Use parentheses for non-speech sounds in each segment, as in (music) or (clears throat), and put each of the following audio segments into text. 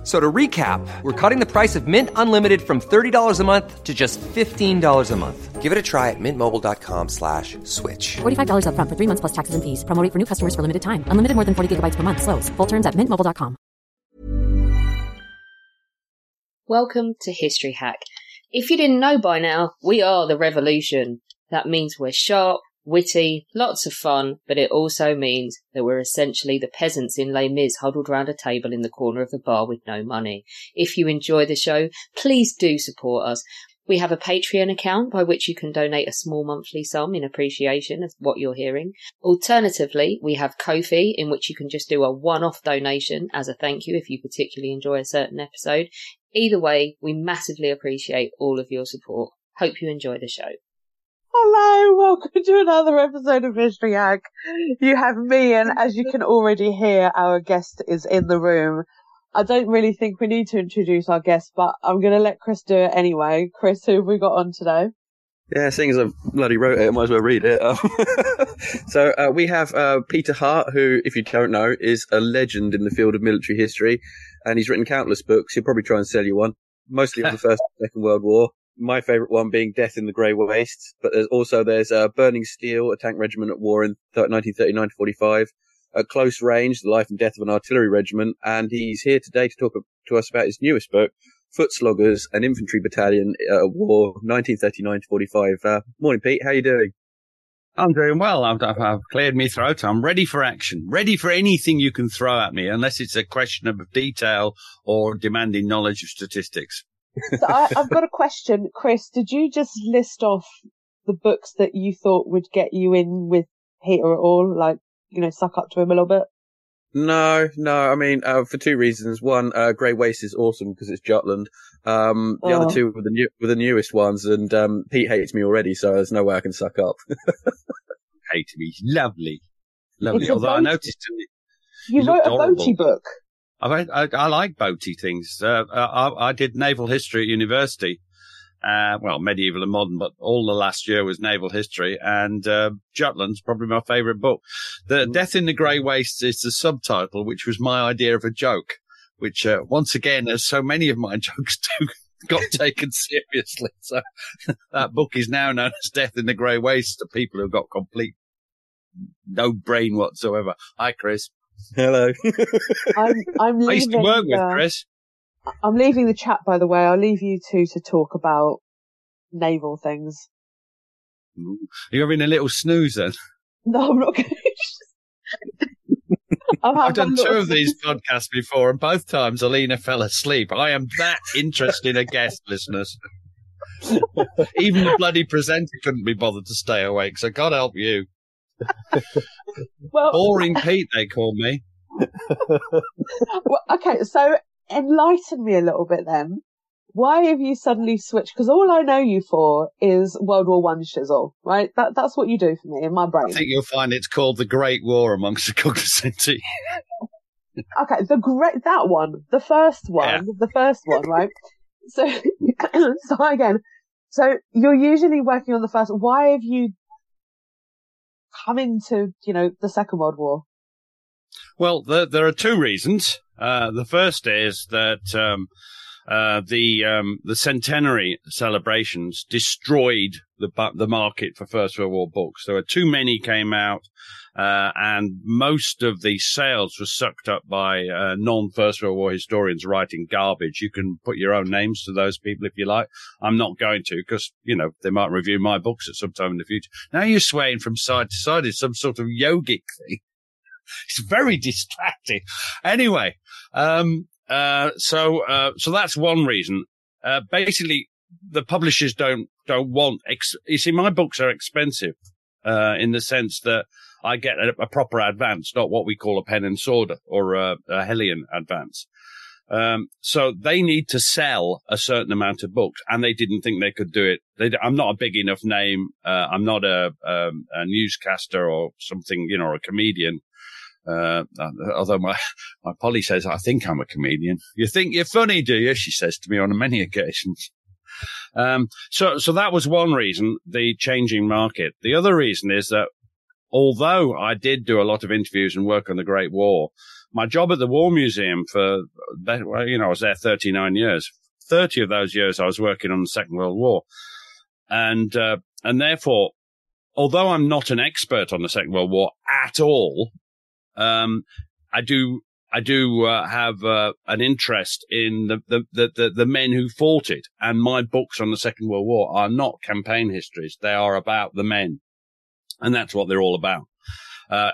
F- So to recap, we're cutting the price of Mint Unlimited from $30 a month to just $15 a month. Give it a try at mintmobile.com slash switch. $45 upfront for three months plus taxes and fees. Promo rate for new customers for limited time. Unlimited more than 40 gigabytes per month. Slows. Full terms at mintmobile.com. Welcome to History Hack. If you didn't know by now, we are the revolution. That means we're sharp, witty, lots of fun, but it also means that we're essentially the peasants in Les Mis huddled round a table in the corner of the bar with no money. If you enjoy the show, please do support us. We have a Patreon account by which you can donate a small monthly sum in appreciation of what you're hearing. Alternatively, we have Ko-fi in which you can just do a one-off donation as a thank you if you particularly enjoy a certain episode. Either way, we massively appreciate all of your support. Hope you enjoy the show. Hello, welcome to another episode of History Hack. You have me, and as you can already hear, our guest is in the room. I don't really think we need to introduce our guest, but I'm going to let Chris do it anyway. Chris, who have we got on today? Yeah, seeing as I bloody wrote it, I might as well read it. Um, (laughs) so uh, we have uh, Peter Hart, who, if you don't know, is a legend in the field of military history, and he's written countless books. He'll probably try and sell you one, mostly of the (laughs) First and Second World War. My favourite one being Death in the Grey Waste, but there's also there's uh, Burning Steel, a tank regiment at war in 1939 to 45. At Close Range, The Life and Death of an Artillery Regiment, and he's here today to talk to us about his newest book, Footsloggers, an infantry battalion at war, 1939 to 45. Uh, morning, Pete. How are you doing? I'm doing well. I've, I've cleared my throat. I'm ready for action. Ready for anything you can throw at me, unless it's a question of detail or demanding knowledge of statistics. So I, I've got a question. Chris, did you just list off the books that you thought would get you in with Peter at all? Like, you know, suck up to him a little bit? No, no. I mean, uh, for two reasons. One, uh, Grey Waste is awesome because it's Jutland. Um, the Oh. other two were the new, were the newest ones, and um, Pete hates me already, so there's no way I can suck up. (laughs) Hate me. Lovely. Lovely. It's Although I noticed You He wrote looked a horrible. boaty book. I, I, I like boaty things. Uh, I, I did naval history at university. Uh, well, medieval and modern, but all the last year was naval history and, uh, Jutland's probably my favorite book. The Death in the Grey Waste is the subtitle, which was my idea of a joke, which, uh, once again, as so many of my (laughs) jokes do, got taken seriously. So (laughs) that book is now known as Death in the Grey Waste to people who've got complete no brain whatsoever. Hi, Chris. Hello. I'm, I'm leaving. I used to work with uh, Chris. I'm leaving the chat, by the way. I'll leave you two to talk about naval things. You're having a little snooze then. No, I'm not going (laughs) to. I've, I've done two of these podcasts before, and both times Alina fell asleep. I am that interested in a guest, listeners. (laughs) Even the bloody presenter couldn't be bothered to stay awake, so God help you. (laughs) Well, Boring Pete, they call me. (laughs) well, okay, so enlighten me a little bit then. Why have you suddenly switched? Because all I know you for is World War One shizzle, right? That that's what you do for me in my brain. I think you'll find it's called the Great War amongst the (laughs) cognoscenti. Okay, the great that one, the first one, Yeah. the first one, right? So, so again, so you're usually working on the first. Why have you come to, you know the Second World War? Well, there, there are two reasons. Uh, the first is that um, uh, the um, the centenary celebrations destroyed the the market for First World War books. There were too many came out, uh, and most of the sales were sucked up by uh, non First World War historians writing garbage. You can put your own names to those people if you like. I'm not going to because you know they might review my books at some time in the future. Now you're swaying from side to side. It's some sort of yogic thing. (laughs) It's very distracting. Anyway, um, uh, so, uh, so that's one reason. Uh, basically, the publishers don't, don't want, ex- you see, my books are expensive, uh, in the sense that I get a, a proper advance, not what we call a pen and sword or a, a Helion advance. Um, so they need to sell a certain amount of books and they didn't think they could do it. They, I'm not a big enough name. Uh, I'm not a, um, a newscaster or something, you know, or a comedian. Uh, although my, (laughs) my Polly says, I think I'm a comedian. You think you're funny, do you? She says to me on many occasions. Um, so, so that was one reason, the changing market. The other reason is that although I did do a lot of interviews and work on the Great War, my job at the War Museum for, you know, I was there 39 years. 30 of those years I was working on the Second World War. And, uh, and therefore, although I'm not an expert on the Second World War at all, um, I do I do uh, have uh, an interest in the, the, the, the, men who fought it. And my books on the Second World War are not campaign histories. They are about the men. And that's what they're all about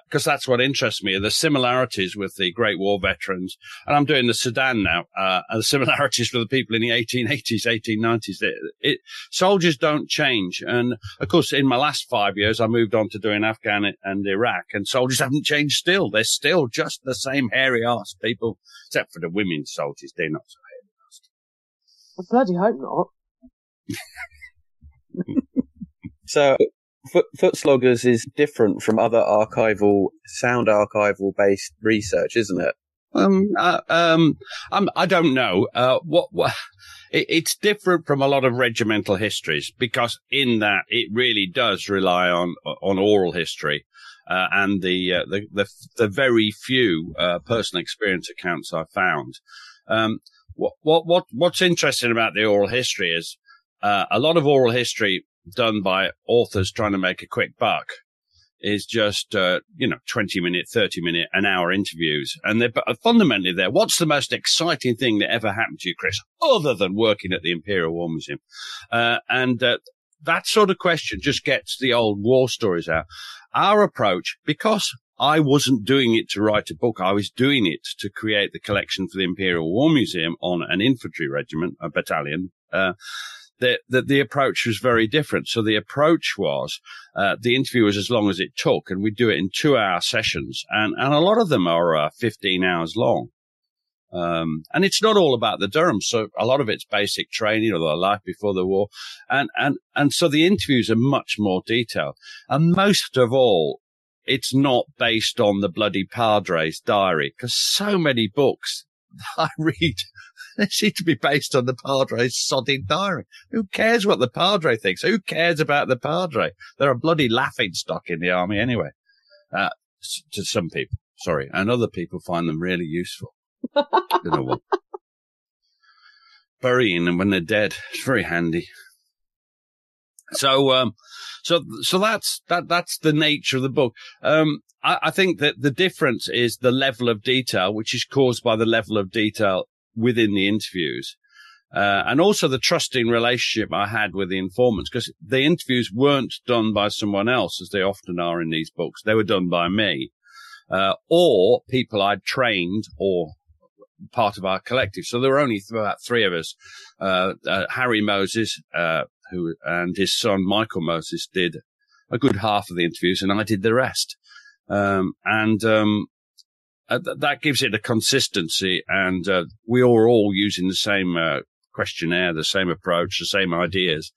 because uh, that's what interests me the similarities with the Great War veterans. And I'm doing the Sudan now, uh, and the (laughs) similarities with the people in the 1880s, 1890s. It, it, soldiers don't change. And of course, in my last five years, I moved on to doing Afghan and Iraq, and soldiers haven't changed still. They're still just the same hairy ass people, except for the women soldiers. They're not so hairy ass. I bloody hope not. (laughs) so Foot, sloggers is different from other archival, sound archival based research, isn't it? Um, uh, um, um, I don't know. Uh, what, what it, it's different from a lot of regimental histories because in that it really does rely on, on oral history. Uh, and the, uh, the, the, the, very few, uh, personal experience accounts I found. Um, what, what, what, what's interesting about the oral history is, uh, a lot of oral history done by authors trying to make a quick buck is just, uh, you know, 20 minute, 30 minute, an hour interviews. And they're fundamentally there. What's the most exciting thing that ever happened to you, Chris, other than working at the Imperial War Museum? Uh, and, uh, that sort of question just gets the old war stories out. Our approach, because I wasn't doing it to write a book. I was doing it to create the collection for the Imperial War Museum on an infantry regiment, a battalion. Uh, that the, the, approach was very different. So the approach was uh, the interview was as long as it took, and we do it in two hour sessions, and and a lot of them are uh, fifteen hours long. Um, and it's not all about the Durham. So a lot of it's basic training or their life before the war. And, and, and so the interviews are much more detailed. And most of all, it's not based on the bloody Padre's diary because so many books (laughs) I read (laughs) they seem to be based on the Padre's sodding diary. Who cares what the Padre thinks? Who cares about the Padre? They're a bloody laughing stock in the army anyway. Uh, to some people, sorry, and other people find them really useful. you know what? (laughs) Burying them when they're dead. It's very handy. So, um, so, so that's, that, that's the nature of the book. Um, I, I think that the difference is the level of detail, which is caused by the level of detail within the interviews. Uh, and also the trusting relationship I had with the informants because the interviews weren't done by someone else as they often are in these books. They were done by me, uh, or people I'd trained or part of our collective. So there were only about three of us. Uh, uh Harry Moses, uh, who and his son Michael Moses did a good half of the interviews and I did the rest. Um, and, um, uh, th- that gives it a consistency and uh, we are all using the same uh, questionnaire, the same approach, the same ideas.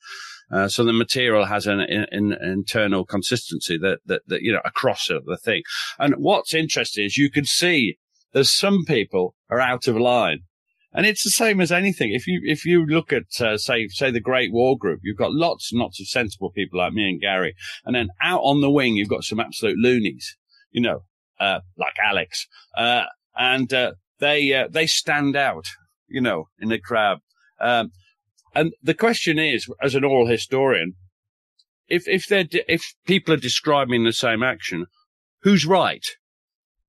Uh, so the material has an, an, an, internal consistency that, that, that, you know, across the thing. And what's interesting is you can see there's some people are out of line. And it's the same as anything. If you, if you look at, uh, say, say the Great War Group, you've got lots and lots of sensible people like me and Gary. And then out on the wing, you've got some absolute loonies, you know, uh, like Alex, uh, and uh, they uh, they stand out, you know, in the crowd. Um, and the question is, as an oral historian, if if they if people are describing the same action, who's right?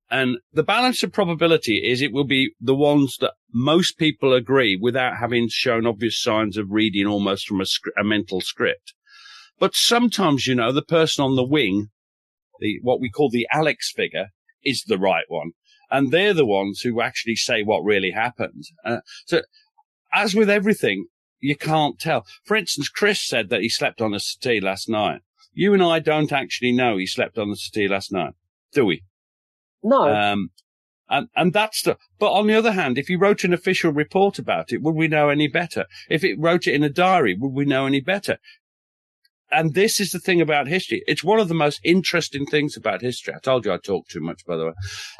And the balance of probability is it will be the ones that most people agree without having shown obvious signs of reading almost from a, a mental script. But sometimes, you know, the person on the wing, the, what we call the Alex figure, is the right one. And they're the ones who actually say what really happened. Uh, so as with everything, you can't tell. For instance, Chris said that he slept on a settee last night. You and I don't actually know he slept on the settee last night, do we? No. Um, and, and that's the, but on the other hand, if he wrote an official report about it, would we know any better? If it wrote it in a diary, would we know any better? And this is the thing about history. It's one of the most interesting things about history. I told you I talk too much, by the way.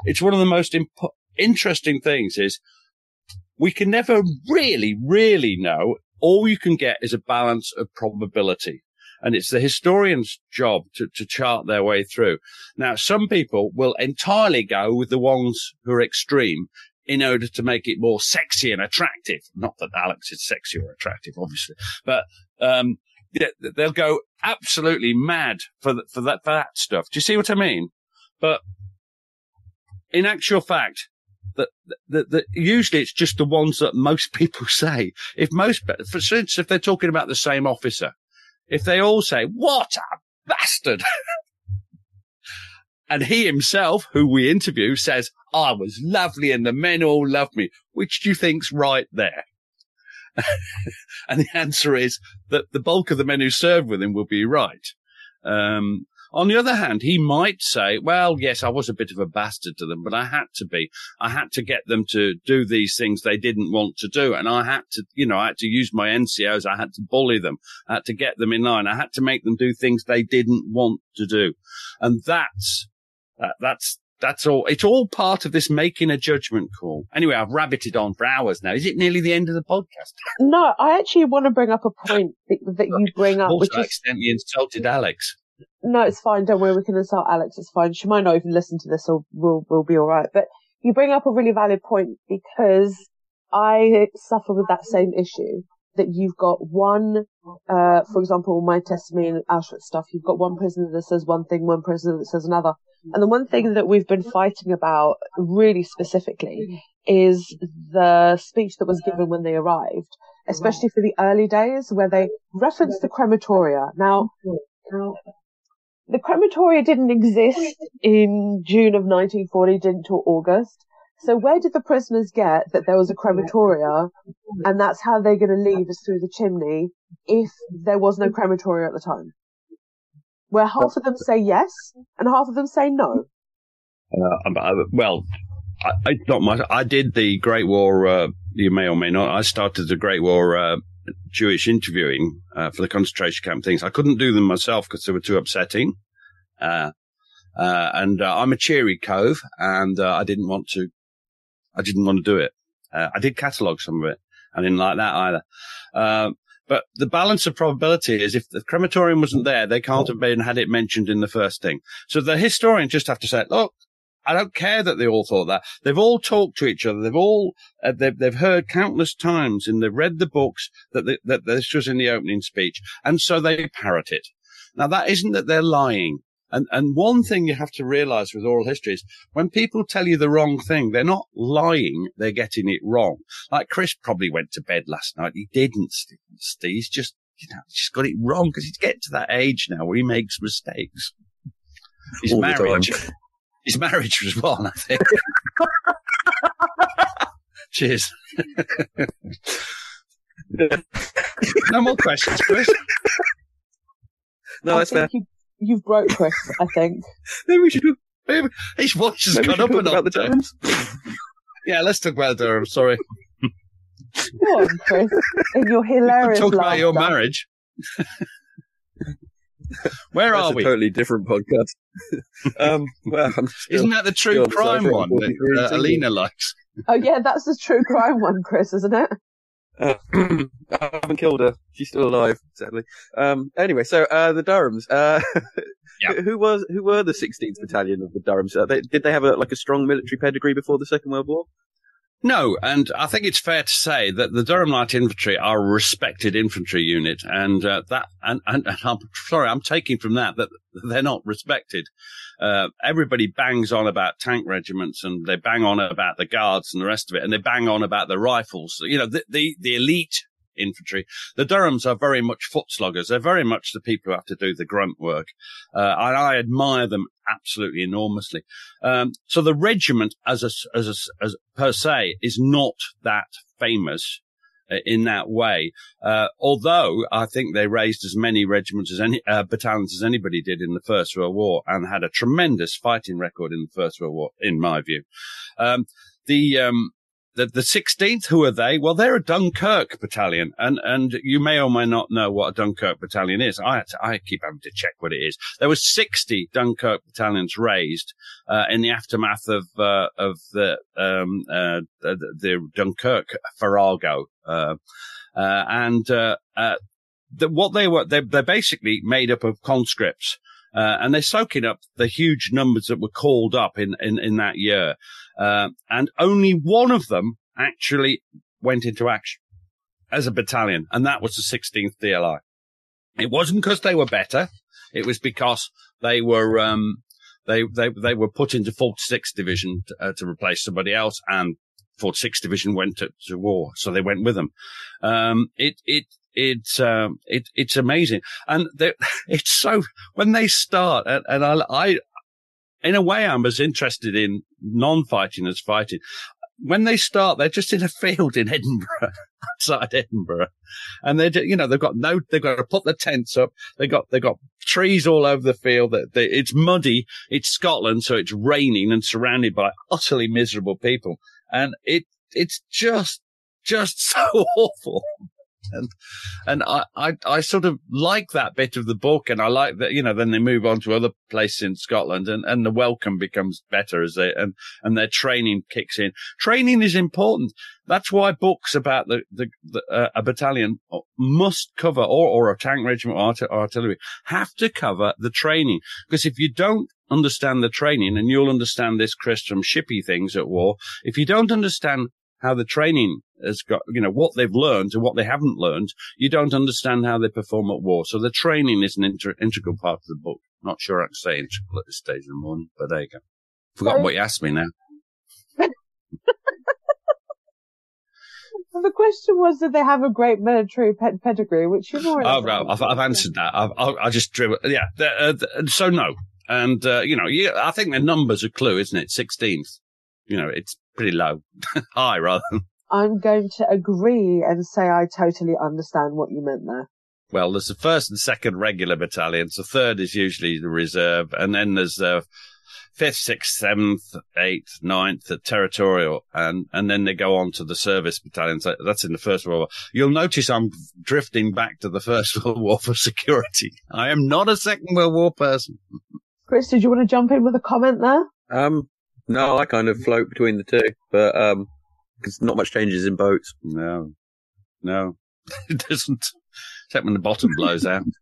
It's one of the most imp- interesting things is we can never really, really know. All you can get is a balance of probability. And it's the historian's job to, to chart their way through. Now, some people will entirely go with the ones who are extreme in order to make it more sexy and attractive. Not that Alex is sexy or attractive, obviously, but, um, they'll go absolutely mad for the, for that, for that stuff. Do you see what I mean? But in actual fact, that, that, that usually it's just the ones that most (laughs) people say. If most, for instance, if they're talking about the same officer, if they all say, what a bastard. (laughs) and he himself, who we interview, says, I was lovely and the men all loved me. Which do you think's right there? And the answer is that the bulk of the men who served with him will be right. Um, on the other hand, he might say, well, yes, I was a bit of a bastard to them, but I had to be. I had to get them to do these things they didn't want to do. And I had to, you know, I had to use my NCOs. I had to bully them. I had to get them in line. I had to make them do things they didn't want to do. And that's, uh, that's, that's all. It's all part of this making a judgment call. Anyway, I've rabbited on for hours now. Is it nearly the end of the podcast? No, I actually want to bring up a point that, that you bring up, also, which I is accidentally insulted Alex. no, it's fine. Don't worry. We can insult Alex. It's fine. She might not even listen to this, or we'll we'll be all right. But you bring up a really valid point because I suffer with that same issue. That you've got one, uh, for example, my testimony and Auschwitz stuff. You've got one prisoner that says one thing, one prisoner that says another. And the one thing that we've been fighting about really specifically is the speech that was given when they arrived, especially for the early days where they referenced the crematoria. Now, the crematoria didn't exist in June of 1940, didn't until August. So where did the prisoners get that there was a crematoria and that's how they're going to leave us through the chimney if there was no crematoria at the time? Where half of them say yes and half of them say no. Uh, well, I, I not much. I did the Great War. Uh, you may or may not. I started the Great War uh, Jewish interviewing uh, for the concentration camp things. I couldn't do them myself because they were too upsetting. Uh, uh, and uh, I'm a cheery cove, and uh, I didn't want to. I didn't want to do it. Uh, I did catalogue some of it. I didn't like that either. Um, but the balance of probability is if the crematorium wasn't there, they can't have been had it mentioned in the first thing. So the historian just have to say, look, I don't care that they all thought that. They've all talked to each other. They've all uh, they've they've heard countless times and they've read the books that that this was in the opening speech, and so they parrot it. Now that isn't that they're lying. And and one thing you have to realize with oral history is when people tell you the wrong thing, they're not lying. They're getting it wrong. Like Chris probably went to bed last night. He didn't. Steve. He's just you know he's just got it wrong because he's getting to that age now where he makes mistakes. His All marriage. His (laughs) marriage was one, I think. (laughs) Cheers. (laughs) no more questions, Chris. No, I that's fair. you, you've broke Chris, I think. (laughs) Maybe we should do. Maybe his voice has Maybe gone up talk and about the up. Durhams. (laughs) Yeah, let's talk about Durham. Sorry. Go on, Chris. In your hilarious talk about your laughter. marriage. (laughs) Where That's are a we? totally different podcast. um, well, I'm still- Isn't that the true crime one that 43 uh. Alina likes? Oh yeah, that's the true crime one, Chris, isn't it? Uh, (clears throat) I haven't killed her. She's still alive, sadly. Um, anyway, so uh, the Durhams. Uh, (laughs) Yeah. who- was who were the 16th Battalion of the Durhams? Uh, they, did they have a, like a strong military pedigree before the Second World War? No, and I think it's fair to say that the Durham Light Infantry are a respected infantry unit, and uh, that, and, and, and I'm sorry, I'm taking from that that they're not respected. Uh, everybody bangs on about tank regiments, and they bang on about the guards and the rest of it, and they bang on about the rifles. You know, the the, the elite infantry. The Durhams are very much foot sloggers. They're very much the people who have to do the grunt work, uh, and I admire them absolutely enormously. Um, so the regiment as a, as a, as per se is not that famous in that way. Uh, although I think they raised as many regiments as any, uh, battalions as anybody did in the First World War and had a tremendous fighting record in the First World War, in my view. Um, the, um, the, the 16th, who are they? Well, they're a Dunkirk battalion, and and you may or may not know what a Dunkirk battalion is. I to, I keep having to check what it is. There were 60 Dunkirk battalions raised uh, in the aftermath of uh, of the um, uh, the, the Dunkirk farrago, uh, uh, and uh, the, what they were they they're basically made up of conscripts. And they're soaking up the huge numbers that were called up in, in, in that year. Uh, and only one of them actually went into action as a battalion, and that was the 16th DLI. It wasn't because they were better. It was because they were, um, they, they, they were put into 46th division to, uh, to replace somebody else and 46th division went to, to war. So they went with them. Um, it, it, it's um, it, it's amazing, and (laughs) it's so when they start, and, and I, I in a way, I'm as interested in non-fighting as fighting. When they start, they're just in a field in Edinburgh, (laughs) outside Edinburgh, and they're, you know, they've got no, they've got to put the tents up. They got, they've got trees all over the field. That it's muddy. It's Scotland, so it's raining and surrounded by utterly miserable people, and it, it's just, just (laughs) so awful and and I, I I sort of like that bit of the book, and I like that you know then they move on to other places in Scotland, and and the welcome becomes better as they and and their training kicks in. Training is important. That's why books about the the, the uh, a battalion must cover or or a tank regiment or art- artillery have to cover the training because if you don't understand the training, and you'll understand this, Chris, from shippy things at war. If you don't understand how the training has got, you know, what they've learned and what they haven't learned, you don't understand how they perform at war. So the training is an inter- integral part of the book. Not sure I can say integral at this stage in the morning, but there you go. Forgotten what you asked me now. The question was, did they have a great military ped- pedigree? Which you've already. Oh, no, I've, I've answered that. I've, I, I just drew. Yeah. Uh, so no. And, uh, you know, yeah, I think the number's a clue, isn't it? 16th. You know, it's pretty low. (laughs) High, rather. I'm going to agree and say I totally understand what you meant there. Well, there's the first and second regular battalions. The third is usually the reserve. And then there's the fifth, sixth, seventh, eighth, ninth, the territorial. And, and then they go on to the service battalions. That's in the First World War. You'll notice I'm drifting back to the First (laughs) World War for security. I am not a Second World War person. Chris, did you want to jump in with a comment there? Um, no, I kind of float between the two, but, um, because not much changes in boats. No, no, (laughs) it doesn't. Except when the bottom blows out. (laughs)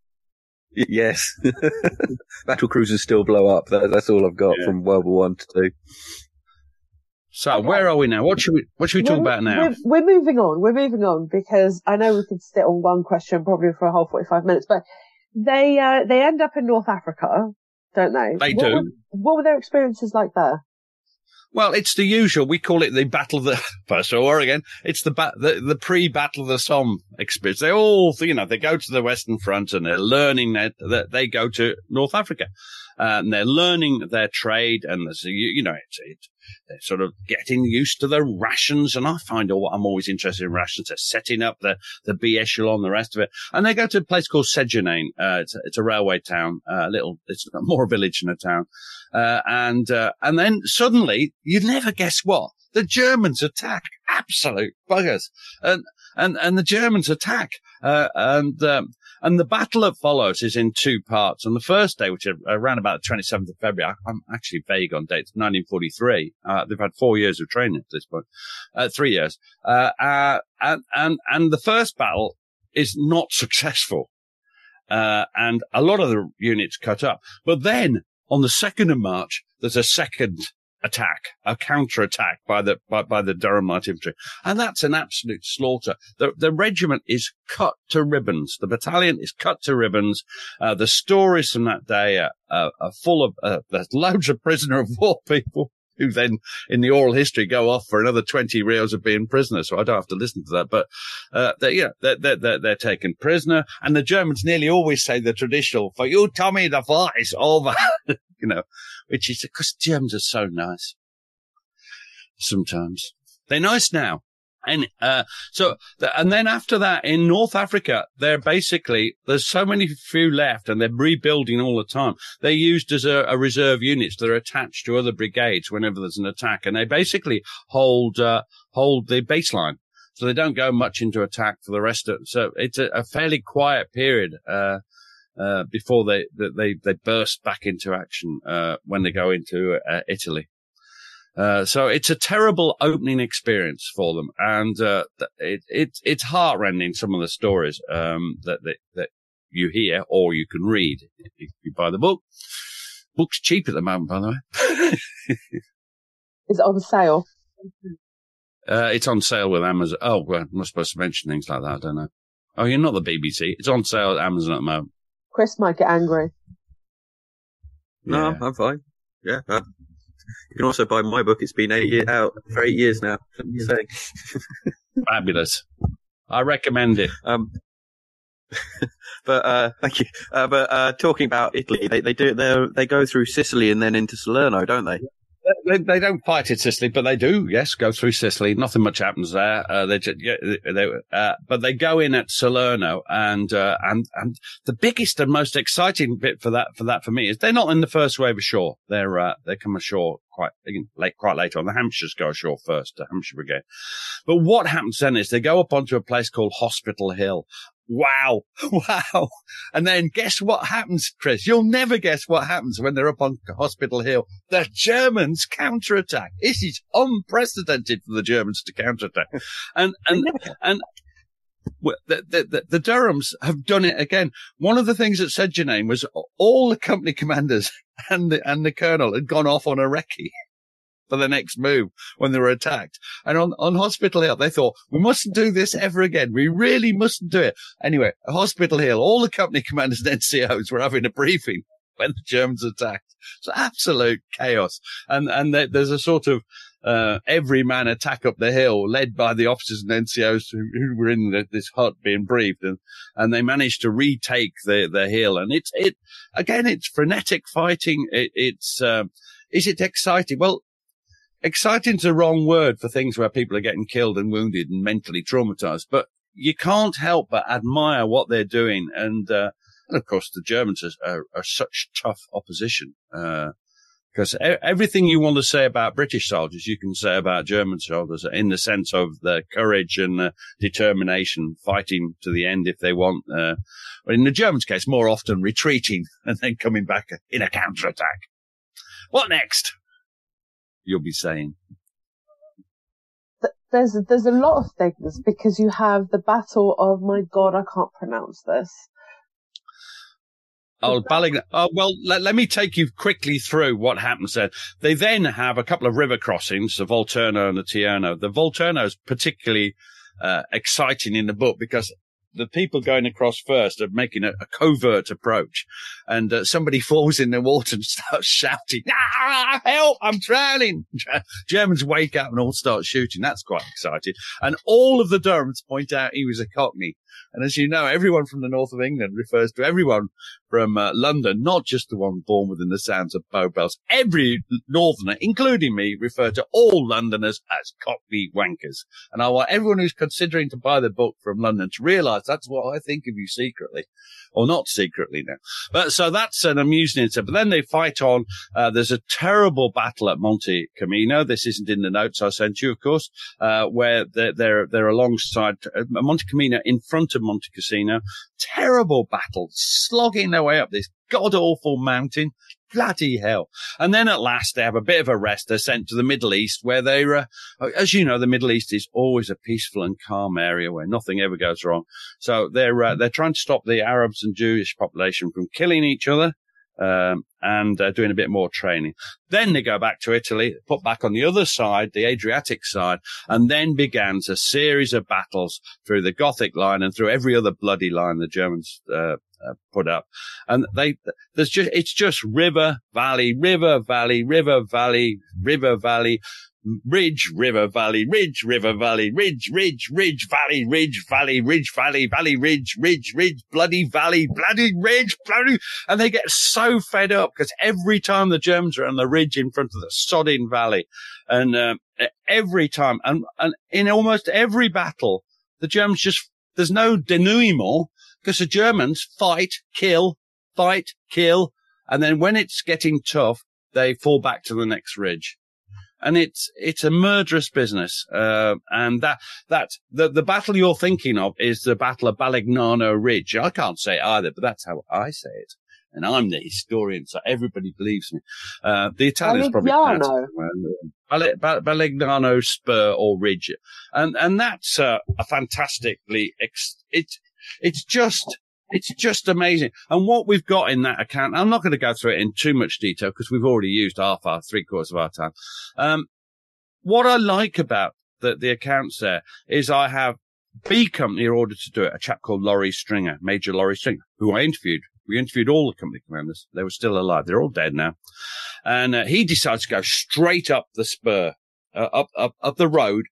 Yes, (laughs) battle cruisers still blow up. That, that's all I've got yeah. from World War One to two. So where are we now? What should we What should we we're, talk about now? We're, we're, moving on. We're moving on because I know we could sit on one question probably for a whole forty five minutes, but they uh, they end up in North Africa, don't they? They what do. Were, what were their experiences like there? Well, it's the usual. We call it the Battle of the (laughs) First World War again. It's the ba- the, the pre-Battle of the Somme experience. They all, you know, they go to the Western Front and they're learning that, that they go to North Africa. And they're learning their trade and there's, you, you know, it's, it's, they're sort of getting used to the rations. And I find all, I'm always interested in rations. They're setting up the, the B echelon, the rest of it. And they go to a place called Sejanane. Uh, it's, it's, a railway town, a uh, little, it's (laughs) more a village than a town. Uh, and, uh, and then suddenly you'd never guess what? The Germans attack. Absolute buggers. And, and, and the Germans attack. Uh, and, um, and the battle that follows is in two parts. On the first day, which around about the 27th of February, I, am actually vague on dates, 1943. Uh, they've had four years of training at this point, uh, three years. Uh, uh and, and, and the first battle is not successful. Uh, and a lot of the units cut up. But then on the 2nd of March, there's a second attack, a counter attack by the by, by the Durham Light Infantry, and that's an absolute slaughter. The the regiment is cut to ribbons. The battalion is cut to ribbons. Uh, the stories from that day are, are, are full of uh, there's loads of prisoner of war people who then in the oral history go off for another 20 reels of being prisoners. So I don't have to listen to that. But, uh, they're, yeah, they're, they're, they're, taken prisoner. And the Germans nearly always say the traditional, for you, Tommy, the fight is over, (laughs) you know, which is because Germans are so nice. Sometimes they're nice now. And uh, so, and then after that, in North Africa, they're basically there's so many few left, and they're rebuilding all the time. They're used as a, a reserve units. They're attached to other brigades whenever there's an attack, and they basically hold uh, hold the baseline. So they don't go much into attack for the rest of. So it's a, a fairly quiet period uh, uh, before they, they they burst back into action uh, when they go into uh, Italy. Uh, so it's a terrible opening experience for them, and uh, it, it, it's heartrending. Some of the stories um, that, that that you hear or you can read if you buy the book. Book's cheap at the moment, by the way. Is it on sale? Uh, it's on sale with Amazon. Oh, well, I'm not supposed to mention things like that. I don't know. Oh, you're not the BBC. It's on sale at Amazon at the moment. Chris might get angry. No, Yeah. I'm fine. Yeah. You can also buy my book. It's been eight year, out for eight years now. I'm saying. (laughs) Fabulous. I recommend it. Um, (laughs) but uh, thank you. Uh, but uh, talking about Italy, they they do they they go through Sicily and then into Salerno, don't they? They, they don't fight in Sicily, but they do. Yes, go through Sicily. Nothing much happens there. Uh, they, just, yeah, they, uh, but they go in at Salerno, and uh, and and the biggest and most exciting bit for that for that for me is they're not in the first wave ashore. They're uh, they come ashore quite late, quite late on. The Hampshires go ashore first, the Hampshire Brigade. But what happens then is they go up onto a place called Hospital Hill. Wow. (laughs) Wow. And then guess what happens, Chris? You'll never guess what happens when they're up on Hospital Hill. The Germans counterattack. This is unprecedented for the Germans to counterattack. (laughs) And, and, and, the, the, the, the Durhams have done it again. One of the things that Sejanane was all the company commanders (laughs) and the, and the colonel had gone off on a recce for the next move when they were attacked. And on, on Hospital Hill, they thought, we mustn't do this ever again. We really mustn't do it. Anyway, Hospital Hill, all the company commanders and NCOs were having a briefing (laughs) when the Germans attacked. It's absolute chaos. And, and there's a sort of, uh, every man attack up the hill led by the officers and NCOs who, who were in the, this hut being briefed and, and they managed to retake the, the hill. And it's, it, again, it's frenetic fighting. It, it's, um, is it exciting? Well, exciting's the wrong word for things where people are getting killed and wounded and mentally traumatized, but you can't help but admire what they're doing. And, uh, and of course, the Germans are, are, are such tough opposition. Uh, because everything you want to say about British soldiers, you can say about German soldiers in the sense of their courage and uh, determination, fighting to the end if they want. Uh, but in the Germans' case, more often retreating (laughs) and then coming back in a counterattack. What next? You'll be saying. There's there's a lot of things because you have the battle of my god I can't pronounce this. Oh, Balling. Oh, well, let, let me take you quickly through what happens there. They then have a couple of river crossings, the Volturno and the Tierno. The Volturno is particularly uh, exciting in the book because the people going across first are making a, a covert approach and uh, somebody (laughs) falls in the water and (laughs) starts shouting, ah, help, I'm drowning. (laughs) Germans wake up and all start shooting. That's quite exciting. And all of the Durhams point out he was a cockney. And as you know, everyone from the north of England refers to everyone from uh, London, not just the one born within the sounds of bow bells. Every northerner, including me, refer to all Londoners as cockney wankers. And I want everyone who's considering to buy the book from London to realise that's what I think of you secretly. Or not secretly now. But so that's an amusing incident. But then they fight on. Uh, there's a terrible battle at Monte Camino. This isn't in the notes I sent you, of course, uh, where they're, they're, they're alongside uh, Monte Camino in front of Monte Cassino. Terrible battle, slogging their way up this god awful mountain. Bloody hell. And then at last they have a bit of a rest. They're sent to the Middle East where they're, uh, as you know, the Middle East is always a peaceful and calm area where nothing ever goes wrong. So they're, uh, they're trying to stop the Arabs and Jewish population from killing each other. Um, and uh, doing a bit more training. Then they go back to Italy, put back on the other side, the Adriatic side, and then begins a series of battles through the Gothic line and through every other bloody line the Germans uh, uh, put up. And they, there's just, it's just river, valley, river, valley, river, valley, river, valley, ridge, river, valley, ridge, river, valley, ridge, ridge, ridge, valley, ridge, valley, ridge, valley, valley, ridge, ridge, ridge, bloody valley, bloody ridge, bloody, and they get so fed up because every time the Germans are on the ridge in front of the sodding valley and, um, every time, and, and in almost every battle, the Germans just, there's no denouement because the Germans fight, kill, fight, kill. And then when it's getting tough, they fall back to the next ridge. And it's, it's a murderous business. Uh, and that, that, the, the battle you're thinking of is the Battle of Balegnano Ridge. I can't say it either, but that's how I say it and I'm the historian, so everybody believes me. Uh, the Italians probably Balegnano spur or ridge, and and that's uh, a fantastically ex- it's it's just it's just amazing. And what we've got in that account, I'm not going to go through it in too much detail because we've already used half our three quarters of our time. Um, what I like about the, the accounts there is I have B company ordered to do it, a chap called Laurie Stringer, Major Laurie Stringer, who I interviewed we interviewed all the company commanders. They were still alive. They're all dead now. And uh, he decides to go straight up the spur, uh, up, up, up the road,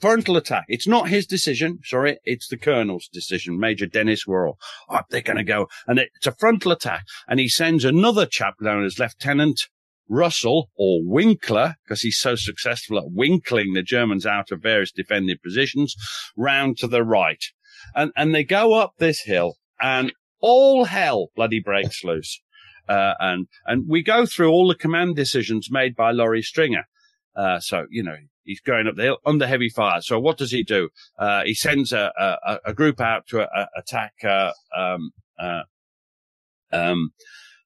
frontal attack. It's not his decision. Sorry. It's the colonel's decision. Major Dennis Worrell. Up, they're going to go. And it's a frontal attack. And he sends another chap down as Lieutenant Russell or Winkler, because he's so successful at winkling the Germans out of various defended positions, round to the right. And, and they go up this hill and all hell bloody breaks loose. Uh, and, and we go through all the command decisions made by Laurie Stringer. Uh, so, you know, he's going up there under heavy fire. So what does he do? Uh, he sends a, a, a, group out to attack, uh, um, uh, um,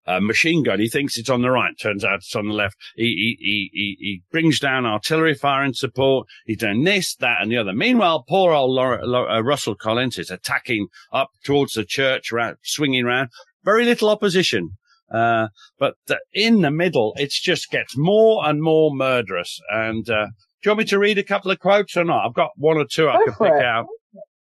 a machine gun. He thinks it's on the right. Turns out it's on the left. He, he, he, he, brings down artillery fire in support. He's doing this, that, and the other. Meanwhile, poor old Laura, Laura, uh, Russell Collins is attacking up towards the church, swinging around. Very little opposition. Uh, but the, in the middle, it just gets more and more murderous. And, uh, do you want me to read a couple of quotes or not? I've got one or two I Go can pick it. out.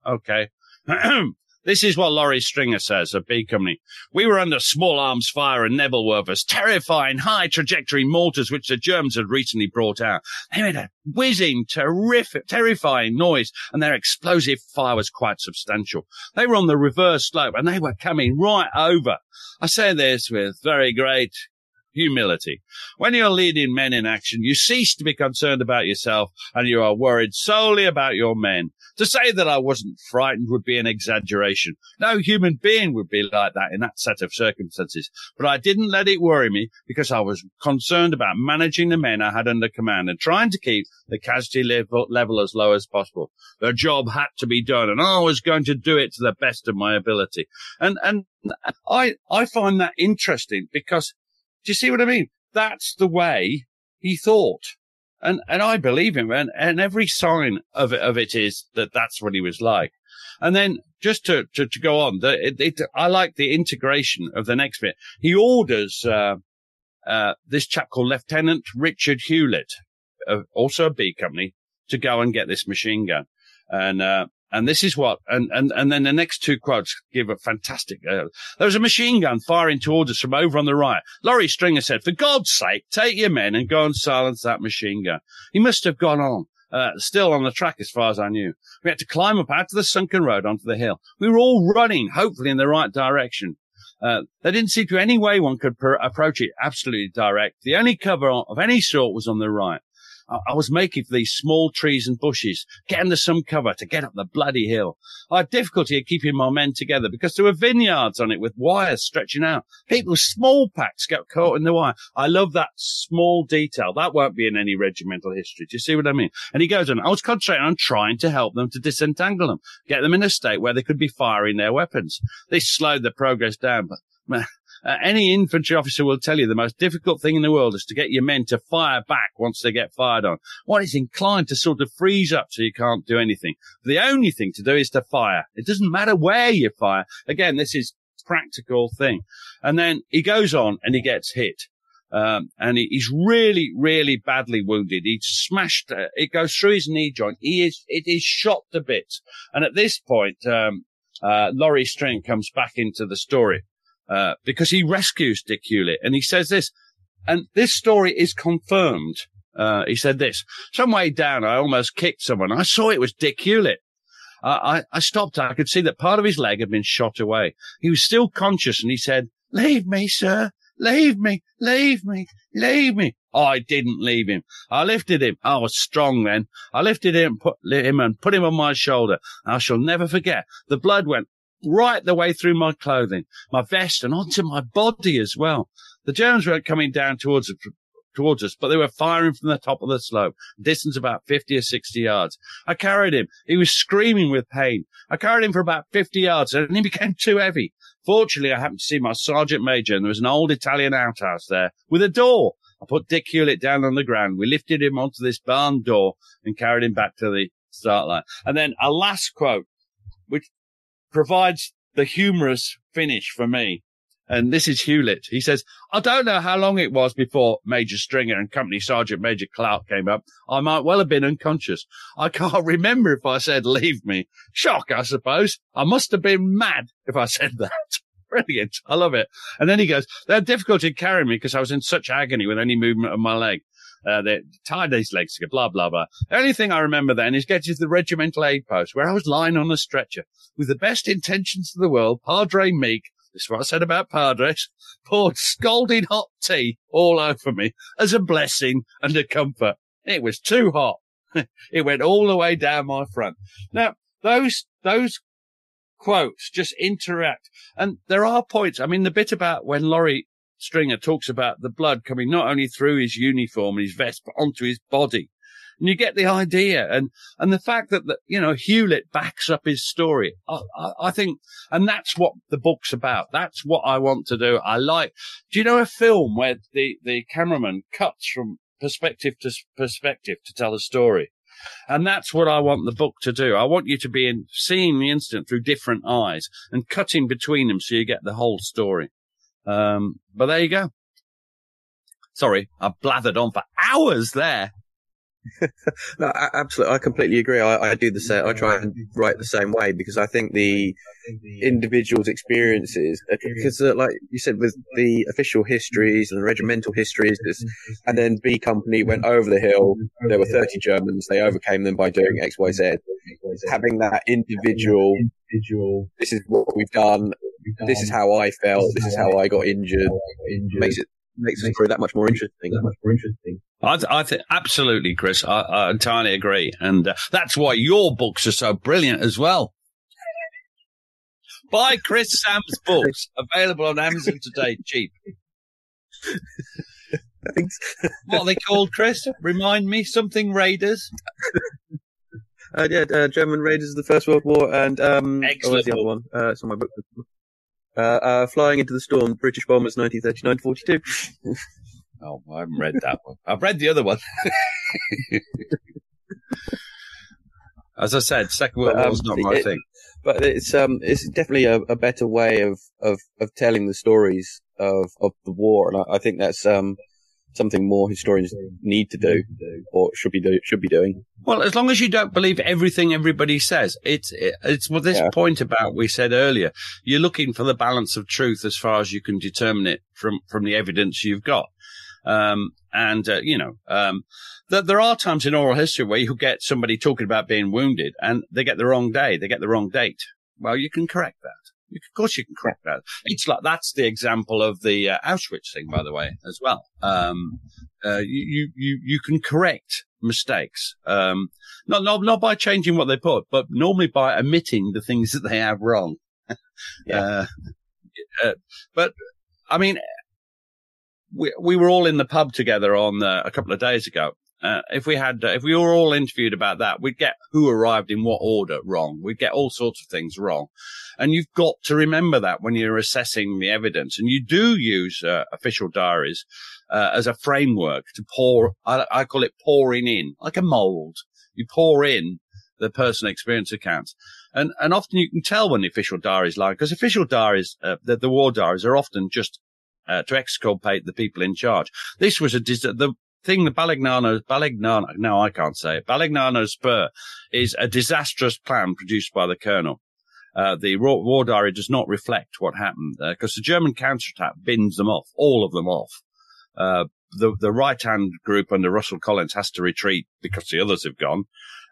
Okay. (clears throat) This is what Laurie Stringer says of B Company. We were under small arms fire and Nebelwerfers, terrifying high trajectory mortars which the Germans had recently brought out. They made a whizzing, terrific, terrifying noise and their explosive fire was quite substantial. They were on the reverse slope and they were coming right over. I say this with very great humility. When you're leading men in action, you cease to be concerned about yourself and you are worried solely about your men. To say that I wasn't frightened would be an exaggeration. No human being would be like that in that set of circumstances. But I didn't let it worry me because I was concerned about managing the men I had under command and trying to keep the casualty level, level as low as possible. The job had to be done and I was going to do it to the best of my ability. And, and I, I find that interesting because do you see what I mean? That's the way he thought. And, and I believe him. And, and every sign of it, of it is that that's what he was like. And then just to, to, to go on, the, it, it, I like the integration of the next bit. He orders, uh, uh, this chap called Lieutenant Richard Hewlett, uh, also a B company, to go and get this machine gun. And, uh, and this is what, and, and, and then the next two quotes give a fantastic, uh, there was a machine gun firing towards us from over on the right. Laurie Stringer said, for God's sake, take your men and go and silence that machine gun. He must have gone on. Uh, still on the track as far as I knew. We had to climb up out of the sunken road onto the hill. We were all running, hopefully in the right direction. Uh, there didn't seem to be any way one could per- approach it absolutely direct. The only cover of any sort was on the right. I was making for these small trees and bushes, getting to some cover to get up the bloody hill. I had difficulty in keeping my men together because there were vineyards on it with wires stretching out. People's small packs got caught in the wire. I love that small detail. That won't be in any regimental history. Do you see what I mean? And he goes on, I was concentrating on trying to help them to disentangle them, get them in a state where they could be firing their weapons. This slowed the progress down, but uh, any infantry officer will tell you the most difficult thing in the world is to get your men to fire back once they get fired on. One is inclined to sort of freeze up so you can't do anything. The only thing to do is to fire. It doesn't matter where you fire. Again, this is practical thing. And then he goes on and he gets hit. Um, and he, he's really, really badly wounded. He's smashed. Uh, it goes through his knee joint. He is. It is shot to bits. And at this point, um, uh, Laurie String comes back into the story. Uh, because he rescues Dick Hewlett. And he says this, and this story is confirmed. Uh, he said this, some way down, I almost kicked someone. I saw it was Dick Hewlett. Uh, I, I stopped. I could see that part of his leg had been shot away. He was still conscious and he said, leave me, sir. Leave me, leave me. Leave me. I didn't leave him. I lifted him. I was strong then. I lifted him, put him and put him on my shoulder. I shall never forget. The blood went right the way through my clothing, my vest and onto my body as well. The Germans weren't coming down towards towards us, but they were firing from the top of the slope, distance about 50 or 60 yards. I carried him. He was screaming with pain. I carried him for about 50 yards and he (laughs) became too heavy. Fortunately, I happened to see my sergeant major and there was an old Italian outhouse there with a door. I put Dick Hewlett down on the ground. We lifted him onto this barn door and carried him back to the start line. And then a last quote, which provides the humorous finish for me. And this is Hewlett. He says, I don't know how long it was before Major Stringer and Company Sergeant Major Clark came up. I might well have been unconscious. I can't (laughs) remember if I said leave me. Shock, I suppose. I must have been mad if I said that. (laughs) Brilliant. I love it. And then he goes, they had difficulty carrying me because I was in such agony with any movement of my leg. Uh, they tied these legs together, blah, blah, blah. The only thing I remember then is getting to the regimental aid post where I was lying on a stretcher with the best intentions of the world, Padre Meek, this is what I said about Padres, (laughs) poured scalding hot tea all over me as a blessing and a comfort. It was too hot. (laughs) it went all the way down my front. Now, those, those quotes just interact. And there are points. I mean, the bit about when Laurie Stringer talks about the blood coming not only through his uniform and his vest, but onto his body. And you get the idea. And, and the fact that, the, you know, Hewlett backs up his story. I, I, I think, and that's what the book's about. That's what I want to do. I like, do you know a film where the, the cameraman cuts from perspective to perspective to tell a story? And that's what I want the book to do. I want you to be in seeing the incident through different eyes and cutting between them so you get the whole story. Um, but there you go. Sorry, I blathered on for hours there. (laughs) no, absolutely. I completely agree. I, I, do the same. I try and write the same way because I think the individual's experiences, because uh, like you said, with the official histories and the regimental histories, and then B Company went over the hill. There were 30 Germans. They overcame them by doing X, Y, Z. Having that individual, this is what we've done. This is how I felt. This is how I got injured. Makes it makes the story that much more interesting. That much more interesting. I, th- I think absolutely, Chris. I, I entirely agree, and uh, that's why your books are so brilliant as well. (laughs) Buy Chris Sam's books available on Amazon today, cheap. Thanks. what are they called, Chris? Remind me something Raiders. Uh, yeah, uh, German Raiders of the First World War, and um, Excellent. oh, where's the other one? Uh, it's on my book. Uh, uh, Flying into the Storm, British Bombers, 1939-42. (laughs) oh, I haven't read that one. I've read the other one. (laughs) As I said, Second World War is not my it, thing. But it's um, it's definitely a, a, better way of, of, of telling the stories of, of the war, and I, I think that's um, something more historians need to do or should be do, should be doing. Well, as long as you don't believe everything everybody says, it's it's what this yeah. point about we said earlier. You're looking for the balance of truth as far as you can determine it from from the evidence you've got. Um, and uh, you know, um, th- there are times in oral history where you get somebody talking about being wounded and they get the wrong day, they get the wrong date. Well, you can correct that. Of course, you can correct that. It's like that's the example of the uh, Auschwitz thing, by the way, as well. Um, uh, you you you can correct mistakes, um, not not not by changing what they put, but normally by omitting the things (laughs) that they have wrong. yeah. Uh, uh, but I mean, we we were all in the pub together on uh, a couple of days ago, uh, if we had, uh, if we were all interviewed about that, we'd get who arrived in what order wrong. We'd get all sorts of things wrong. And you've got to remember that when you're assessing the evidence. And you do use uh, official diaries uh, as a framework to pour, I, I, call it pouring in, like a mold. You pour in the personal experience accounts. And, and often you can tell when the official diaries lie, because official diaries, uh, the, the war diaries are often just uh, to exculpate the people in charge. This was a dis- the thing, the Balignano, Balignano, no, I can't say it. Balignano Spur is a disastrous plan produced by the colonel. Uh, the war diary does not reflect what happened because the German counterattack bins them off, all of them off. Uh, the, the right hand group under Russell Collins has to retreat because the others have gone.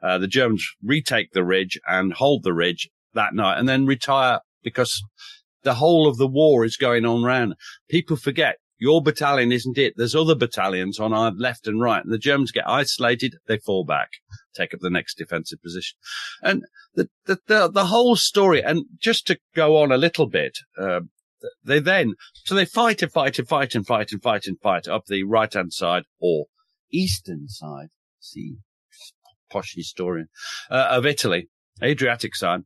Uh, the Germans retake the ridge and hold the ridge that night and then retire because the whole of the war is going on around. People forget your battalion isn't it. There's other battalions on our left and right. And the Germans get isolated. They fall back, take up the next defensive position. And the, the, the, the whole story, and just to go on a little bit, uh, they then, so they fight and fight and fight and fight and fight and fight up the right hand side or eastern side. See, posh historian uh, of Italy, Adriatic side.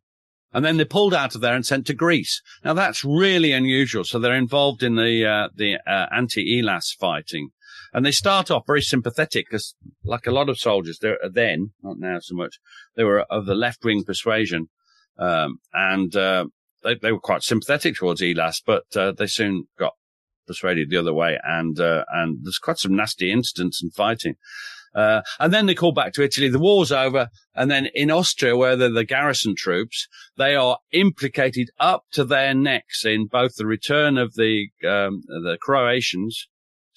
And then they're pulled out of there and sent to Greece. Now that's really unusual. So they're involved in the, uh, the, uh, anti-Elas fighting. And they start off very sympathetic because like a lot of soldiers, they're then, not now so much, they were of the left wing persuasion. Um, and, uh, they, they were quite sympathetic towards Elas, but, uh, they soon got persuaded the other way. And, uh, and there's quite some nasty incidents and fighting. Uh, and then they call back to Italy. The war's over. And then in Austria, where they're the garrison troops, they are implicated up to their necks in both the return of the, um, the Croatians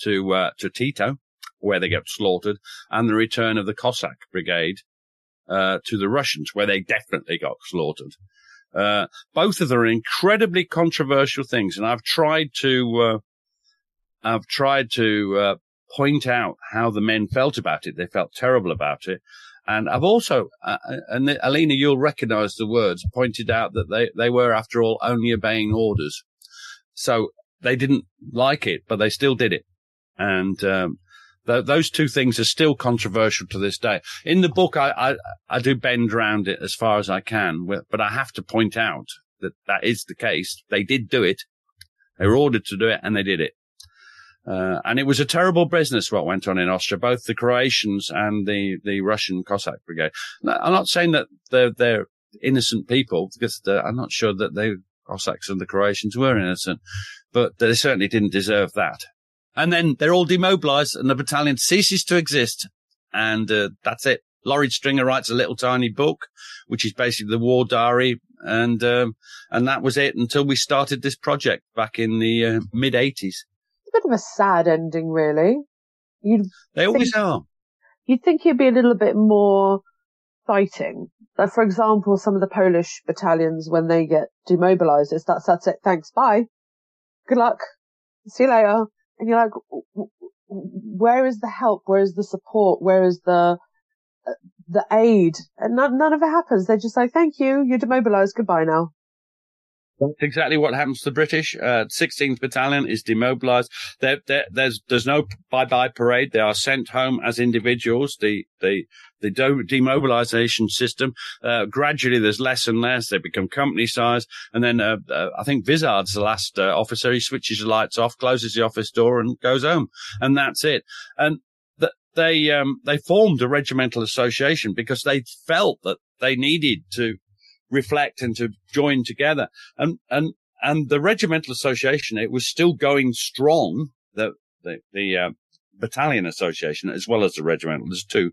to, uh, to Tito, where they get slaughtered, and the return of the Cossack brigade, uh, to the Russians, where they definitely got slaughtered. Uh, both of them are incredibly controversial things. And I've tried to, uh, I've tried to, uh, point out how the men felt about it. They felt terrible about it. And I've also, uh, and Alina, you'll recognize the words, pointed out that they, they were, after all, only obeying orders. So they didn't like it, but they still did it. And, um, th- those two things are still controversial to this day. In the book, I, I, I do bend around it as far as I can, but I have to point out that that is the case. They did do it. They were ordered to do it and they did it. Uh, and it was a terrible business what went on in Austria, both the Croatians and the, the Russian Cossack brigade. I'm not saying that they're, they're innocent people because I'm not sure that the Cossacks and the Croatians were innocent, but they certainly didn't deserve that. And then they're all demobilized and the battalion ceases to exist. And, uh, that's it. Laurie Stringer writes a little tiny book, which is basically the war diary. And, um, and that was it until we started this project back in the uh, mid eighties bit of a sad ending, really. You'd they always think, are. You'd think he'd be a little bit more fighting. Like, for example, some of the Polish battalions, when they get demobilized, it's that's, that's it. Thanks. Bye. Good luck. See you later. And you're like, where is the help? Where is the support? Where is the, uh, the aid? And none, none of it happens. They're just like, thank you. You're demobilized. Goodbye now. That's exactly what happens to the British. Uh, 16th Battalion is demobilised. There, there, there's there's no bye-bye parade. They are sent home as individuals. The the the demobilisation system uh, gradually there's less and less. They become company size, and then uh, uh I think Vizard's the last uh, officer. He switches the lights off, closes the office door, and goes home, and that's it. And th- they um, they formed a regimental association because they felt that they needed to reflect and to join together. And, and, and the regimental association, it was still going strong. The, the, the, uh, battalion association as well as the regimental. There's two.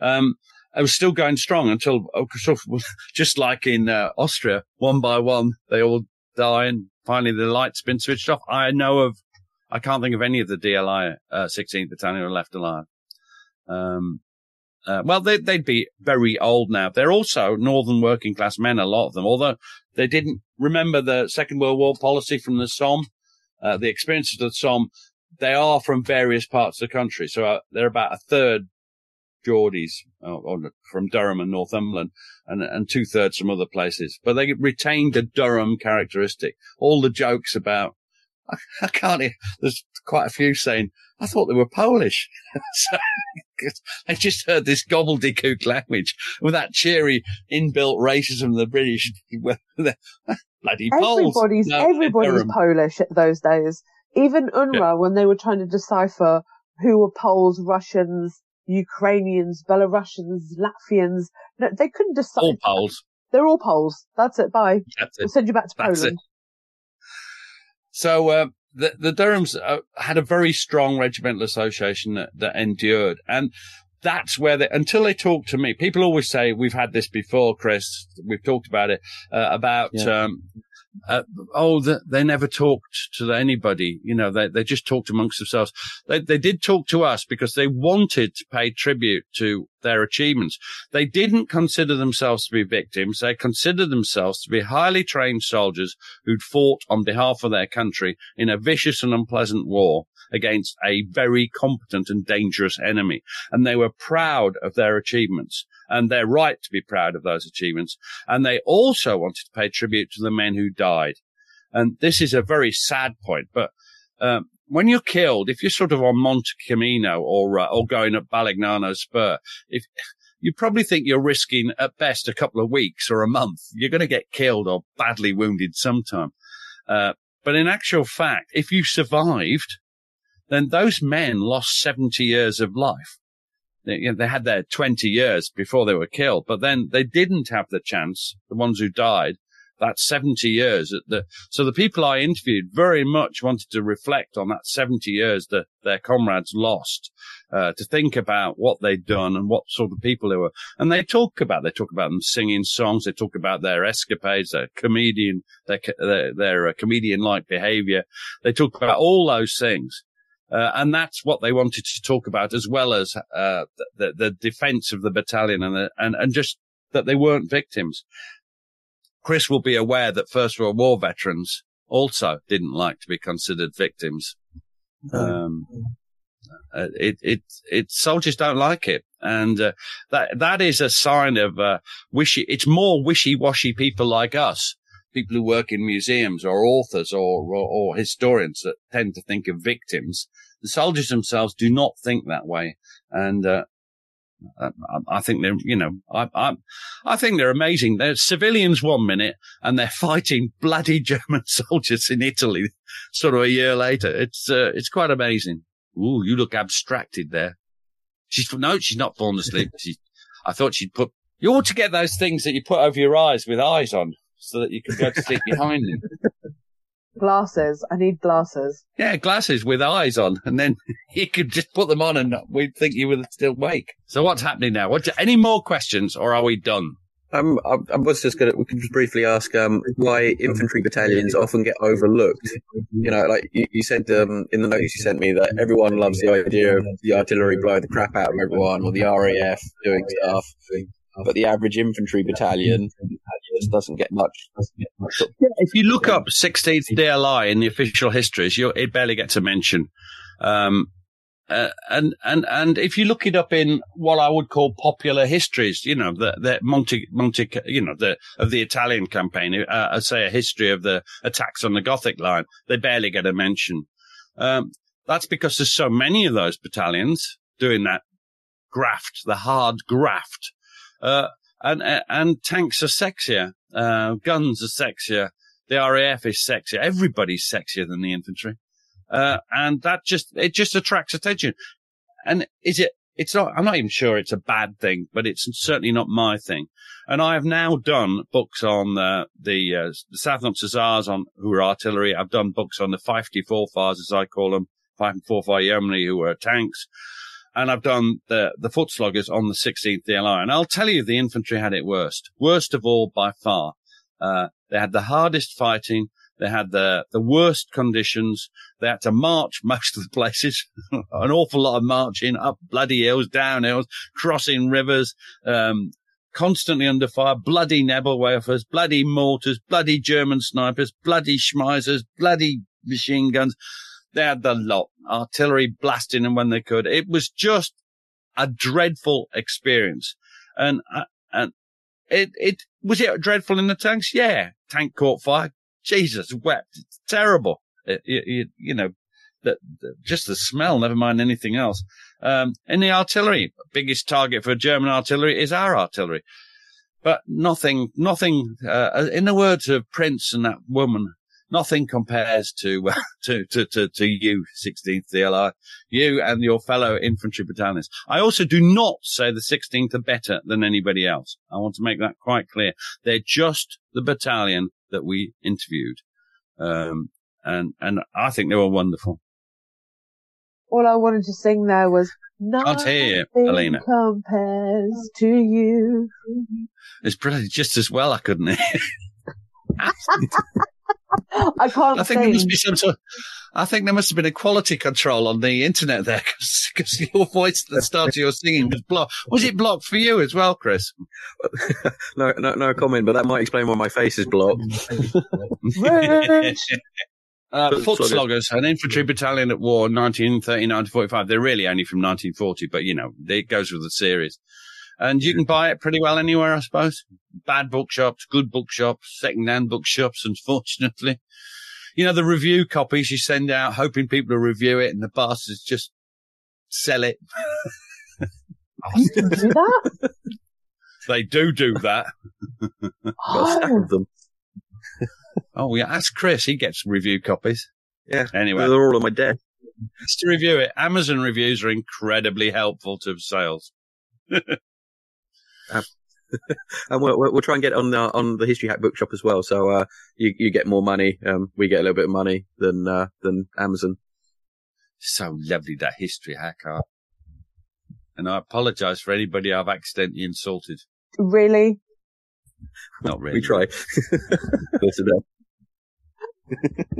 Um, it was still going strong until, oh, (laughs) just like in uh, Austria, one by one, they all die and finally the light's been switched off. I know of, I can't think of any of the DLI, uh, 16th battalion left alive. Um, uh, well, they, would be very old now. They're also northern working class men, a lot of them, although they didn't remember the Second World War policy from the Somme, uh, the experiences of the Somme. They are from various parts of the country. So uh, they're about a third Geordies or, or from Durham and Northumberland and, and two thirds from other places, but they retained a Durham characteristic. All the jokes about, I, I can't, hear. there's quite a few saying, I thought they were Polish. (laughs) so, I just heard this gobbledygook language with that cheery inbuilt racism of the British. Bloody Poles. Everybody's, no, everybody's Polish those days. Even UNRRA, yeah. when they were trying to decipher who were Poles, Russians, Ukrainians, Belarusians, Latvians, no, they couldn't decide. All Poles. They're all Poles. That's it. Bye. That's it. We'll send you back to That's Poland. It. So, uh, the, the Durhams uh, had a very strong regimental association that, that endured. And that's where they, until they talk to me, people always say, we've had this before, Chris. We've talked about it, uh, about, yeah. um, uh, oh, the, they never talked to anybody. You know, they, they just talked amongst themselves. They, they did talk to us because they wanted to pay tribute to their achievements. They didn't consider themselves to be victims. They considered themselves to be highly trained soldiers who'd fought on behalf of their country in a vicious and unpleasant war. Against a very competent and dangerous enemy. And they were proud of their achievements and they're right to be proud of those achievements. And they also wanted to pay tribute to the men who died. And this is a very sad point, but um, when you're killed, if you're sort of on Monte Camino or uh, or going up Balignano Spur, if you probably think you're risking at best a couple of weeks or a month, you're going to get killed or badly wounded sometime. Uh, but in actual fact, if you survived, then those men lost 70 years of life. They, you know, they had their 20 years before they were killed, but then they didn't have the chance, the ones who died, that 70 years. The, so the people I interviewed very much wanted to reflect on that 70 years that their comrades lost, uh, to think about what they'd done and what sort of people they were. And they talk about, they talk about them singing songs. They talk about their escapades, their comedian, their, their, their uh, comedian-like behavior. They talk about all those things. Uh, and that's what they wanted to talk about as well as, uh, the, the defense of the battalion and, the, and, and just that they weren't victims. Chris will be aware that First World War veterans also didn't like to be considered victims. Um, uh, it, it, it, soldiers don't like it. And, uh, that, that is a sign of, uh, wishy, it's more wishy-washy people like us, people who work in museums or authors or, or, or historians that tend to think of victims. The soldiers themselves do not think that way. And, uh, I think they're, you know, I, I, I think they're amazing. They're civilians one minute and they're (laughs) fighting bloody German (laughs) soldiers in Italy (laughs) sort of a year later. It's, uh, it's quite amazing. Ooh, you look abstracted there. She's, no, she's not fallen asleep. She, I thought she'd put, you ought to get those things that you put over your eyes with eyes on so that you can go to sleep behind them. Glasses. I need glasses. Yeah, glasses with eyes on, and then (laughs) you could just put them on, and we'd think you were still awake. So what's happening now? What, any more questions, or are we done? Um, I, I was just going to, we could just briefly ask, um, why infantry battalions often get overlooked. You know, like you, you said, um, in the notes you sent me that everyone loves the idea of the artillery blowing the crap out of everyone or the RAF doing stuff but the average infantry battalion just doesn't get much. Yeah, if you look up 16th DLI in the official histories, it barely gets a mention. Um, uh, and and and if you look it up in what I would call popular histories, you know, the the Monte Monte, you know, the of the Italian campaign, uh, I say a history of the attacks on the Gothic line, they barely get a mention. Um, that's because there's so many of those battalions doing that graft, the hard graft uh, and, and tanks are sexier. Uh, guns are sexier. The RAF is sexier. Everybody's sexier than the infantry. Uh, and that just, it just attracts attention. And is it, it's not, I'm not even sure it's a bad thing, but it's certainly not my thing. And I have now done books on uh, the, uh, the Southampton on who are artillery. I've done books on the 54 fires, as I call them, Fife and Forfar yeomanry who were tanks and I've done the, the foot sloggers on the 16th DLI. And I'll tell you, the infantry had it worst. Worst of all by far. Uh, they had the hardest fighting. They had the, the worst conditions. They had to march (laughs) most of the places, an awful lot of marching up bloody hills, down hills, crossing rivers, um, constantly under fire, bloody Nebelwerfers, bloody mortars, bloody German snipers, bloody Schmeissers, bloody machine guns. They had the lot, artillery blasting them when they could. It was just a dreadful experience. And, uh, and it, it, was it dreadful in the tanks? Yeah. Tank caught fire. Jesus wept. It's terrible. It, you, you know, the, just the smell, never mind anything else. Um, in the artillery, biggest target for German artillery is our artillery. But nothing, nothing, uh, in the words of Prince and that woman, nothing compares to, (laughs) uh, to, to, to, to you, 16th DLI, you and your fellow infantry battalions. I also do not say the 16th are better than anybody else. I want to make that quite clear. They're just the battalion that we interviewed. Um, and, and I think they were wonderful. All I wanted to sing there was Can't hear you, compares to you. It's probably just as well I couldn't hear. (laughs) I can't. I think sing. there must be some sort. I think there must have been a quality control on the internet there because your voice at the start of your singing was blocked. Was it blocked for you as well, Chris? (laughs) no, no, no comment. But that might explain why my face is blocked. (laughs) Uh, Foot foot sloggers. sloggers, an infantry battalion at war, 1939 to 45. They're really only from 1940, but you know, it goes with the series. And you can buy it pretty well anywhere, I suppose. Bad bookshops, good bookshops, second-hand bookshops, unfortunately. You know, the review copies you send out, hoping people will review it, and the bastards just sell it. Do (laughs) that? They do do that. (laughs) (laughs) Got a stack Oh, of them. Oh, yeah, ask Chris. He gets review copies. Yeah. Anyway, They're all on my desk. just to review it, Amazon reviews are incredibly helpful to sales. (laughs) And we'll, we'll, we'll try and get on the, on the History Hack Bookshop as well. So, uh, you, you get more money. Um, we get a little bit of money than, uh, than Amazon. So lovely that history hack art. And I apologise for anybody I've accidentally insulted. really? Not really. We try. Close enough.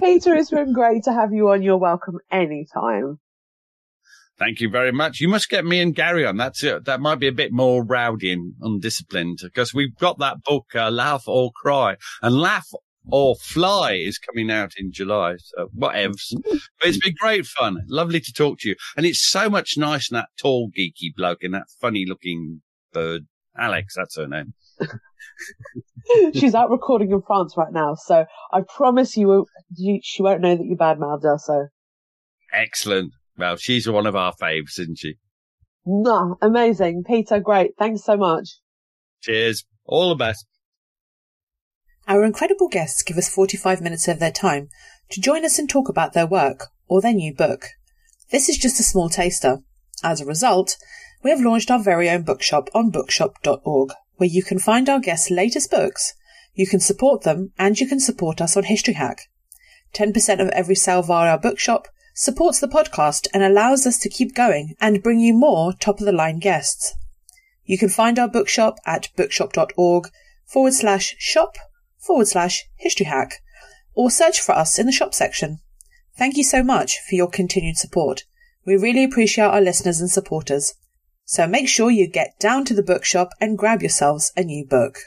Peter, it's been great to have you on. You're welcome anytime. Thank you very much. You must get me and Gary on. That's it. That might be a bit more rowdy and undisciplined because we've got that book, uh, Laugh or Cry, and Laugh or Fly is coming out in July. So whatevs. But it's been great fun. Lovely to talk to you. And it's so much nicer than that tall, geeky bloke and that funny looking bird. Alex, that's her name. (laughs) She's out recording in France right now, so I promise you, won't- you she won't know that you badmouthed her. So, Excellent. Well, she's one of our faves, isn't she? nah, amazing, Peter. Great, thanks so much. Cheers. All the best. Our incredible guests give us 45 minutes of their time to join us and talk about their work or their new book. This is just a small taster. As a result, we have launched our very own bookshop on bookshop.org, where you can find our guests' latest books, you can support them, and you can support us on History Hack. 10% of every sale via our bookshop supports the podcast and allows us to keep going and bring you more top of the line guests. You can find our bookshop at bookshop.org forward slash shop forward slash history hack or search for us in the shop section. Thank you so much for your continued support. We really appreciate our listeners and supporters. So make sure you get down to the bookshop and grab yourselves a new book.